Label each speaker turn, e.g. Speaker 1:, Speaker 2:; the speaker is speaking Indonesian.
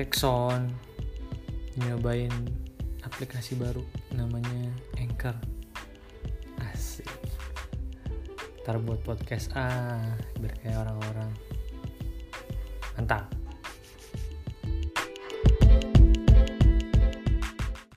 Speaker 1: cek sound nyobain aplikasi baru namanya Anchor. Asik. Ntar buat podcast ah biar kayak orang-orang. Mantap.